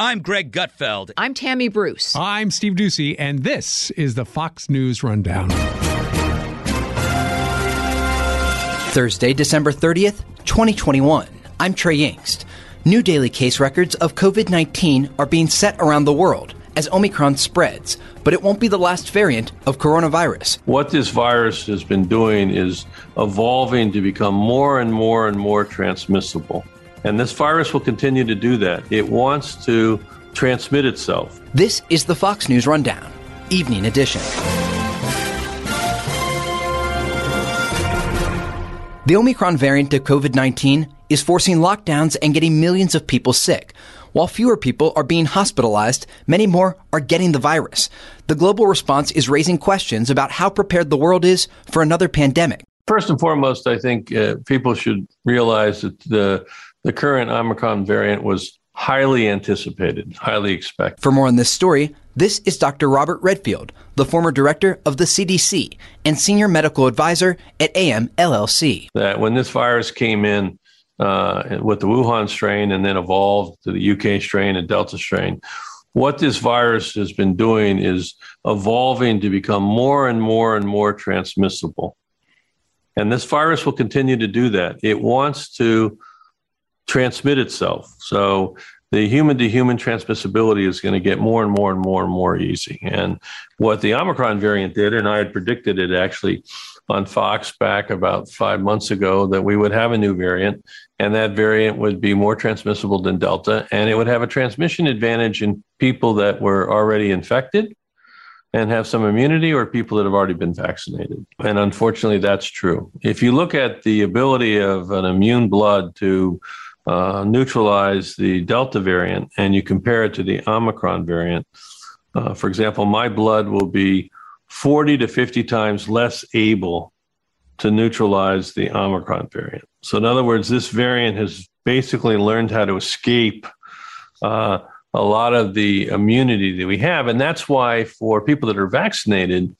I'm Greg Gutfeld. I'm Tammy Bruce. I'm Steve Doocy, and this is the Fox News Rundown. Thursday, December 30th, 2021. I'm Trey Yingst. New daily case records of COVID 19 are being set around the world as Omicron spreads, but it won't be the last variant of coronavirus. What this virus has been doing is evolving to become more and more and more transmissible. And this virus will continue to do that. It wants to transmit itself. This is the Fox News Rundown, Evening Edition. The Omicron variant of COVID 19 is forcing lockdowns and getting millions of people sick. While fewer people are being hospitalized, many more are getting the virus. The global response is raising questions about how prepared the world is for another pandemic. First and foremost, I think uh, people should realize that the the current Omicron variant was highly anticipated, highly expected. For more on this story, this is Dr. Robert Redfield, the former director of the CDC and senior medical advisor at AM LLC. That when this virus came in uh, with the Wuhan strain and then evolved to the UK strain and Delta strain, what this virus has been doing is evolving to become more and more and more transmissible. And this virus will continue to do that. It wants to transmit itself. So the human to human transmissibility is going to get more and more and more and more easy. And what the Omicron variant did, and I had predicted it actually on Fox back about five months ago, that we would have a new variant, and that variant would be more transmissible than Delta, and it would have a transmission advantage in people that were already infected and have some immunity or people that have already been vaccinated. And unfortunately, that's true. If you look at the ability of an immune blood to uh, neutralize the Delta variant and you compare it to the Omicron variant, uh, for example, my blood will be 40 to 50 times less able to neutralize the Omicron variant. So, in other words, this variant has basically learned how to escape uh, a lot of the immunity that we have. And that's why, for people that are vaccinated,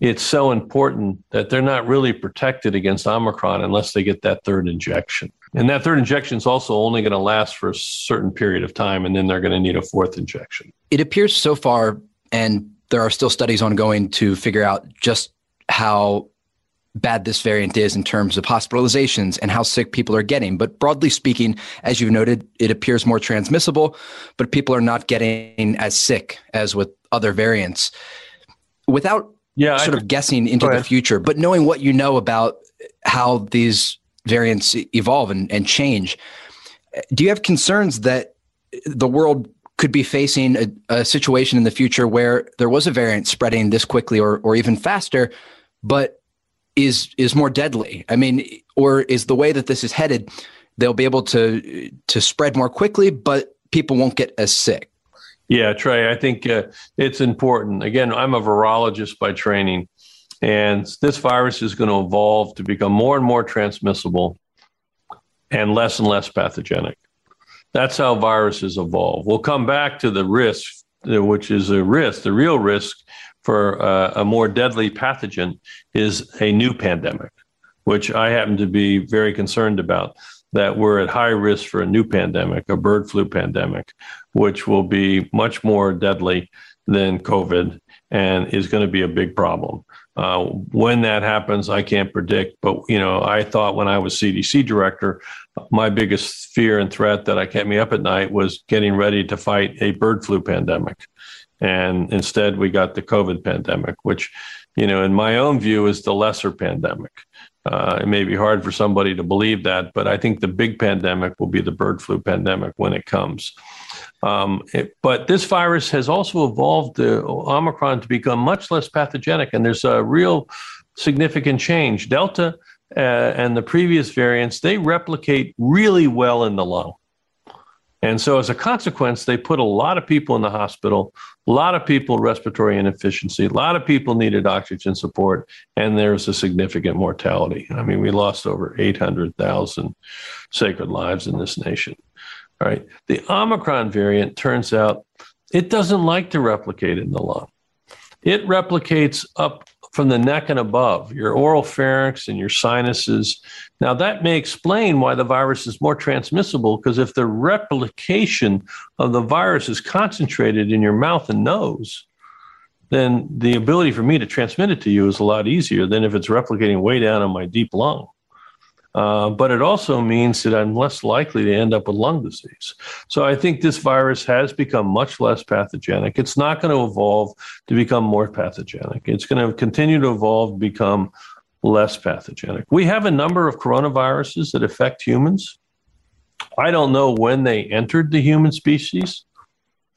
it's so important that they're not really protected against Omicron unless they get that third injection. And that third injection is also only going to last for a certain period of time, and then they're going to need a fourth injection. It appears so far, and there are still studies ongoing to figure out just how bad this variant is in terms of hospitalizations and how sick people are getting. But broadly speaking, as you've noted, it appears more transmissible, but people are not getting as sick as with other variants. Without yeah, sort I, of guessing into the future, but knowing what you know about how these variants evolve and, and change. Do you have concerns that the world could be facing a, a, situation in the future where there was a variant spreading this quickly or, or even faster, but is is more deadly? I mean, or is the way that this is headed, they'll be able to to spread more quickly, but people won't get as sick? Yeah, Trey, I think uh, it's important. Again, I'm a virologist by training. And this virus is going to evolve to become more and more transmissible and less and less pathogenic. That's how viruses evolve. We'll come back to the risk, which is a risk. The real risk for uh, a more deadly pathogen is a new pandemic, which I happen to be very concerned about. That we're at high risk for a new pandemic, a bird flu pandemic, which will be much more deadly than COVID and is going to be a big problem. Uh, when that happens, I can't predict. But you know, I thought when I was CDC director, my biggest fear and threat that I kept me up at night was getting ready to fight a bird flu pandemic, and instead we got the COVID pandemic, which, you know, in my own view, is the lesser pandemic. Uh, it may be hard for somebody to believe that, but I think the big pandemic will be the bird flu pandemic when it comes. Um, it, but this virus has also evolved the Omicron to become much less pathogenic, and there's a real significant change. Delta uh, and the previous variants, they replicate really well in the lung. And so, as a consequence, they put a lot of people in the hospital, a lot of people respiratory inefficiency, a lot of people needed oxygen support, and there's a significant mortality. I mean, we lost over 800,000 sacred lives in this nation. All right. The Omicron variant turns out it doesn't like to replicate in the lung. It replicates up from the neck and above, your oral pharynx and your sinuses. Now, that may explain why the virus is more transmissible because if the replication of the virus is concentrated in your mouth and nose, then the ability for me to transmit it to you is a lot easier than if it's replicating way down in my deep lung. Uh, but it also means that I'm less likely to end up with lung disease. So I think this virus has become much less pathogenic. It's not going to evolve to become more pathogenic. It's going to continue to evolve, become less pathogenic. We have a number of coronaviruses that affect humans. I don't know when they entered the human species,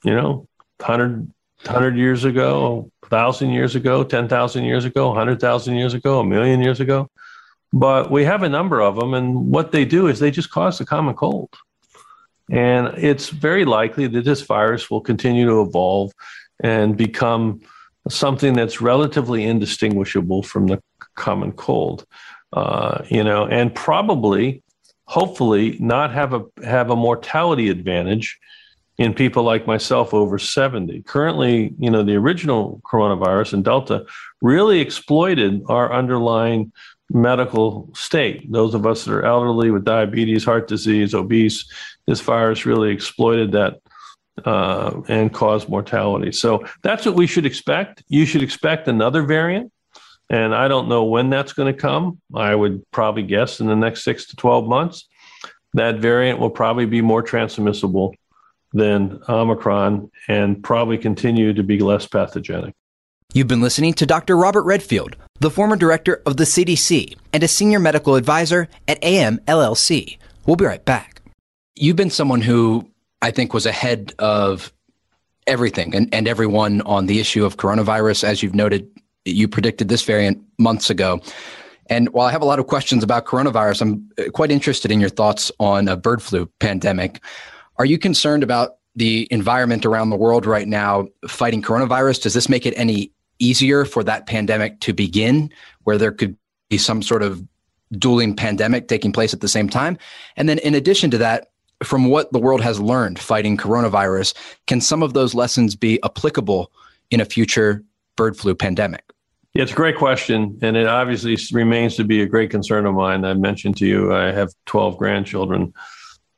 you know, 100, 100 years ago, 1,000 years ago, 10,000 years ago, 100,000 years ago, a million years ago. But we have a number of them, and what they do is they just cause the common cold. And it's very likely that this virus will continue to evolve and become something that's relatively indistinguishable from the common cold. Uh, you know, and probably, hopefully, not have a have a mortality advantage in people like myself over 70. Currently, you know, the original coronavirus and Delta really exploited our underlying medical state. Those of us that are elderly with diabetes, heart disease, obese, this virus really exploited that uh, and caused mortality. So that's what we should expect. You should expect another variant. And I don't know when that's going to come. I would probably guess in the next six to 12 months. That variant will probably be more transmissible than Omicron and probably continue to be less pathogenic. You've been listening to Dr. Robert Redfield the former director of the CDC and a senior medical advisor at AM LLC. We'll be right back. You've been someone who I think was ahead of everything and, and everyone on the issue of coronavirus. As you've noted, you predicted this variant months ago. And while I have a lot of questions about coronavirus, I'm uh, quite interested in your thoughts on a bird flu pandemic. Are you concerned about the environment around the world right now fighting coronavirus? Does this make it any easier for that pandemic to begin, where there could be some sort of dueling pandemic taking place at the same time. And then, in addition to that, from what the world has learned fighting coronavirus, can some of those lessons be applicable in a future bird flu pandemic? Yeah, it's a great question. And it obviously remains to be a great concern of mine. I mentioned to you, I have 12 grandchildren.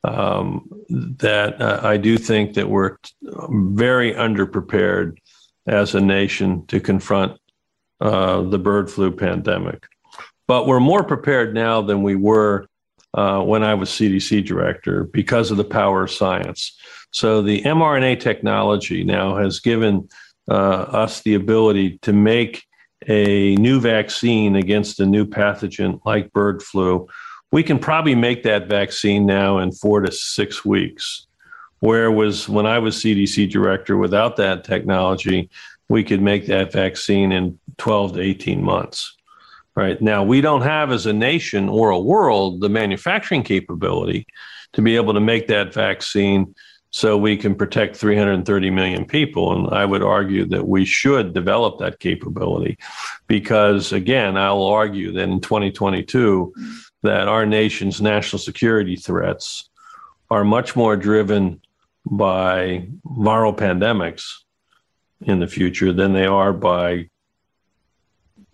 Um, that uh, I do think that we're very underprepared as a nation to confront uh, the bird flu pandemic. But we're more prepared now than we were uh, when I was CDC director because of the power of science. So the mRNA technology now has given uh, us the ability to make a new vaccine against a new pathogen like bird flu. We can probably make that vaccine now in four to six weeks. Whereas when I was CDC director, without that technology, we could make that vaccine in 12 to 18 months. Right now, we don't have as a nation or a world the manufacturing capability to be able to make that vaccine so we can protect 330 million people. And I would argue that we should develop that capability because, again, I'll argue that in 2022, that our nation's national security threats are much more driven by viral pandemics in the future than they are by,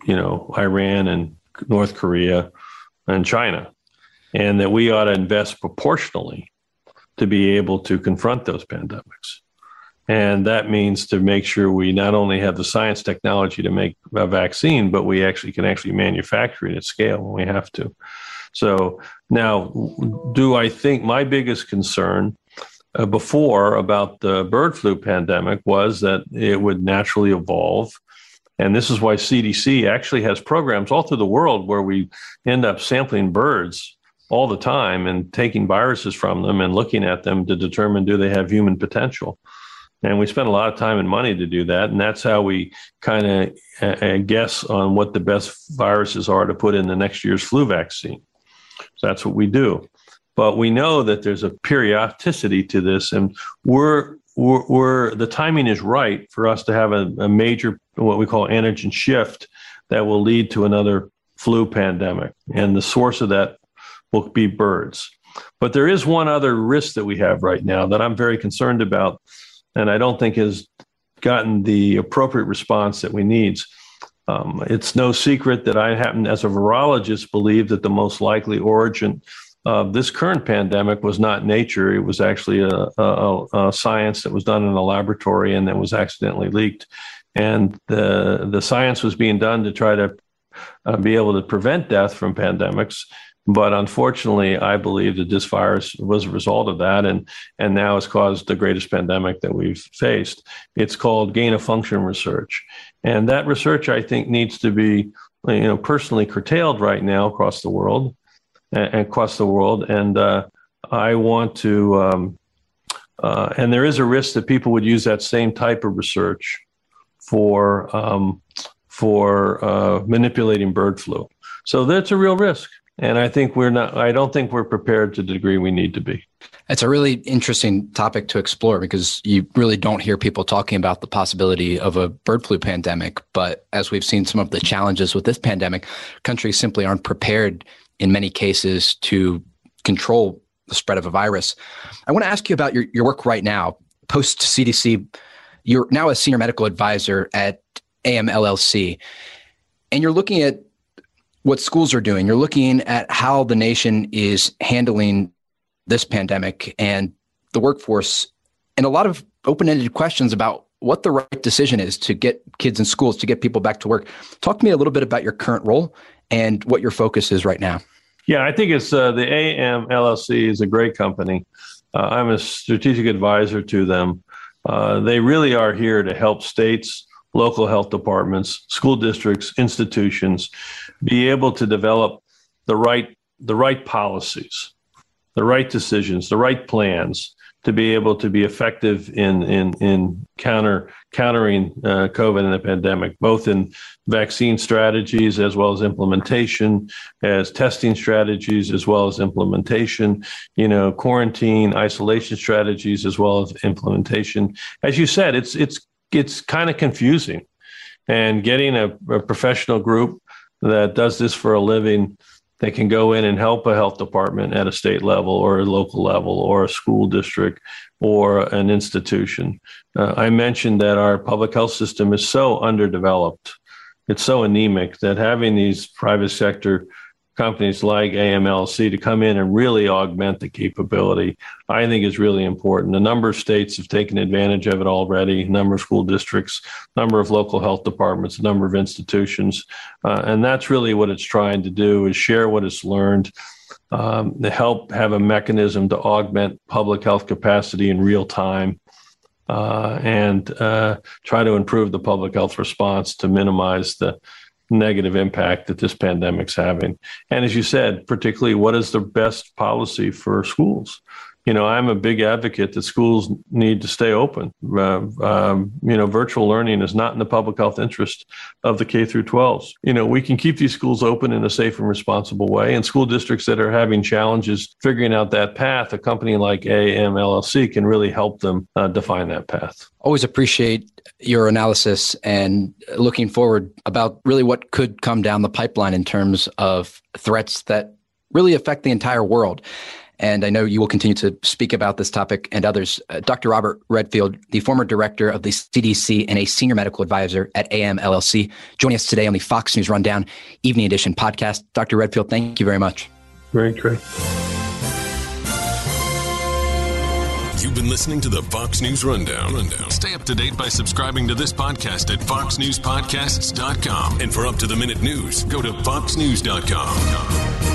you know, Iran and North Korea and China. And that we ought to invest proportionally to be able to confront those pandemics. And that means to make sure we not only have the science technology to make a vaccine, but we actually can actually manufacture it at scale when we have to. So now, do I think my biggest concern uh, before about the bird flu pandemic was that it would naturally evolve. And this is why CDC actually has programs all through the world where we end up sampling birds all the time and taking viruses from them and looking at them to determine do they have human potential. And we spend a lot of time and money to do that. And that's how we kind of uh, uh, guess on what the best viruses are to put in the next year's flu vaccine. So that's what we do. But we know that there's a periodicity to this, and we're, we're, we're the timing is right for us to have a, a major what we call antigen shift that will lead to another flu pandemic, and the source of that will be birds. But there is one other risk that we have right now that I'm very concerned about, and I don't think has gotten the appropriate response that we need. Um, it's no secret that I happen, as a virologist, believe that the most likely origin of this current pandemic was not nature. It was actually a, a, a science that was done in a laboratory and that was accidentally leaked. And the the science was being done to try to uh, be able to prevent death from pandemics. But unfortunately, I believe that this virus was a result of that, and and now has caused the greatest pandemic that we've faced. It's called gain of function research, and that research I think needs to be you know personally curtailed right now across the world, and across the world. And uh, I want to, um, uh, and there is a risk that people would use that same type of research for um, for uh, manipulating bird flu. So that's a real risk. And I think we're not, I don't think we're prepared to the degree we need to be. It's a really interesting topic to explore because you really don't hear people talking about the possibility of a bird flu pandemic. But as we've seen some of the challenges with this pandemic, countries simply aren't prepared in many cases to control the spread of a virus. I want to ask you about your, your work right now. Post CDC, you're now a senior medical advisor at AMLLC, and you're looking at what schools are doing. You're looking at how the nation is handling this pandemic and the workforce, and a lot of open ended questions about what the right decision is to get kids in schools, to get people back to work. Talk to me a little bit about your current role and what your focus is right now. Yeah, I think it's uh, the AM LLC is a great company. Uh, I'm a strategic advisor to them. Uh, they really are here to help states, local health departments, school districts, institutions be able to develop the right the right policies, the right decisions, the right plans to be able to be effective in in in counter countering uh, COVID and the pandemic, both in vaccine strategies as well as implementation, as testing strategies as well as implementation, you know, quarantine, isolation strategies as well as implementation. As you said, it's it's it's kind of confusing, and getting a, a professional group that does this for a living they can go in and help a health department at a state level or a local level or a school district or an institution. Uh, I mentioned that our public health system is so underdeveloped, it's so anemic that having these private sector companies like AMLC to come in and really augment the capability, I think is really important. A number of states have taken advantage of it already, a number of school districts, a number of local health departments, a number of institutions. Uh, and that's really what it's trying to do is share what it's learned. Um, to help have a mechanism to augment public health capacity in real time uh, and uh, try to improve the public health response to minimize the negative impact that this pandemic's having. And as you said, particularly what is the best policy for schools? You know, I'm a big advocate that schools need to stay open. Uh, um, you know, virtual learning is not in the public health interest of the K through 12s. You know, we can keep these schools open in a safe and responsible way. And school districts that are having challenges figuring out that path, a company like AMLLC can really help them uh, define that path. Always appreciate your analysis and looking forward about really what could come down the pipeline in terms of threats that really affect the entire world. And I know you will continue to speak about this topic and others. Uh, Dr. Robert Redfield, the former director of the CDC and a senior medical advisor at AM LLC, joining us today on the Fox News Rundown Evening Edition podcast. Dr. Redfield, thank you very much. Great, Trey. You've been listening to the Fox News Rundown. Rundown. Stay up to date by subscribing to this podcast at foxnewspodcasts.com. And for up to the minute news, go to foxnews.com.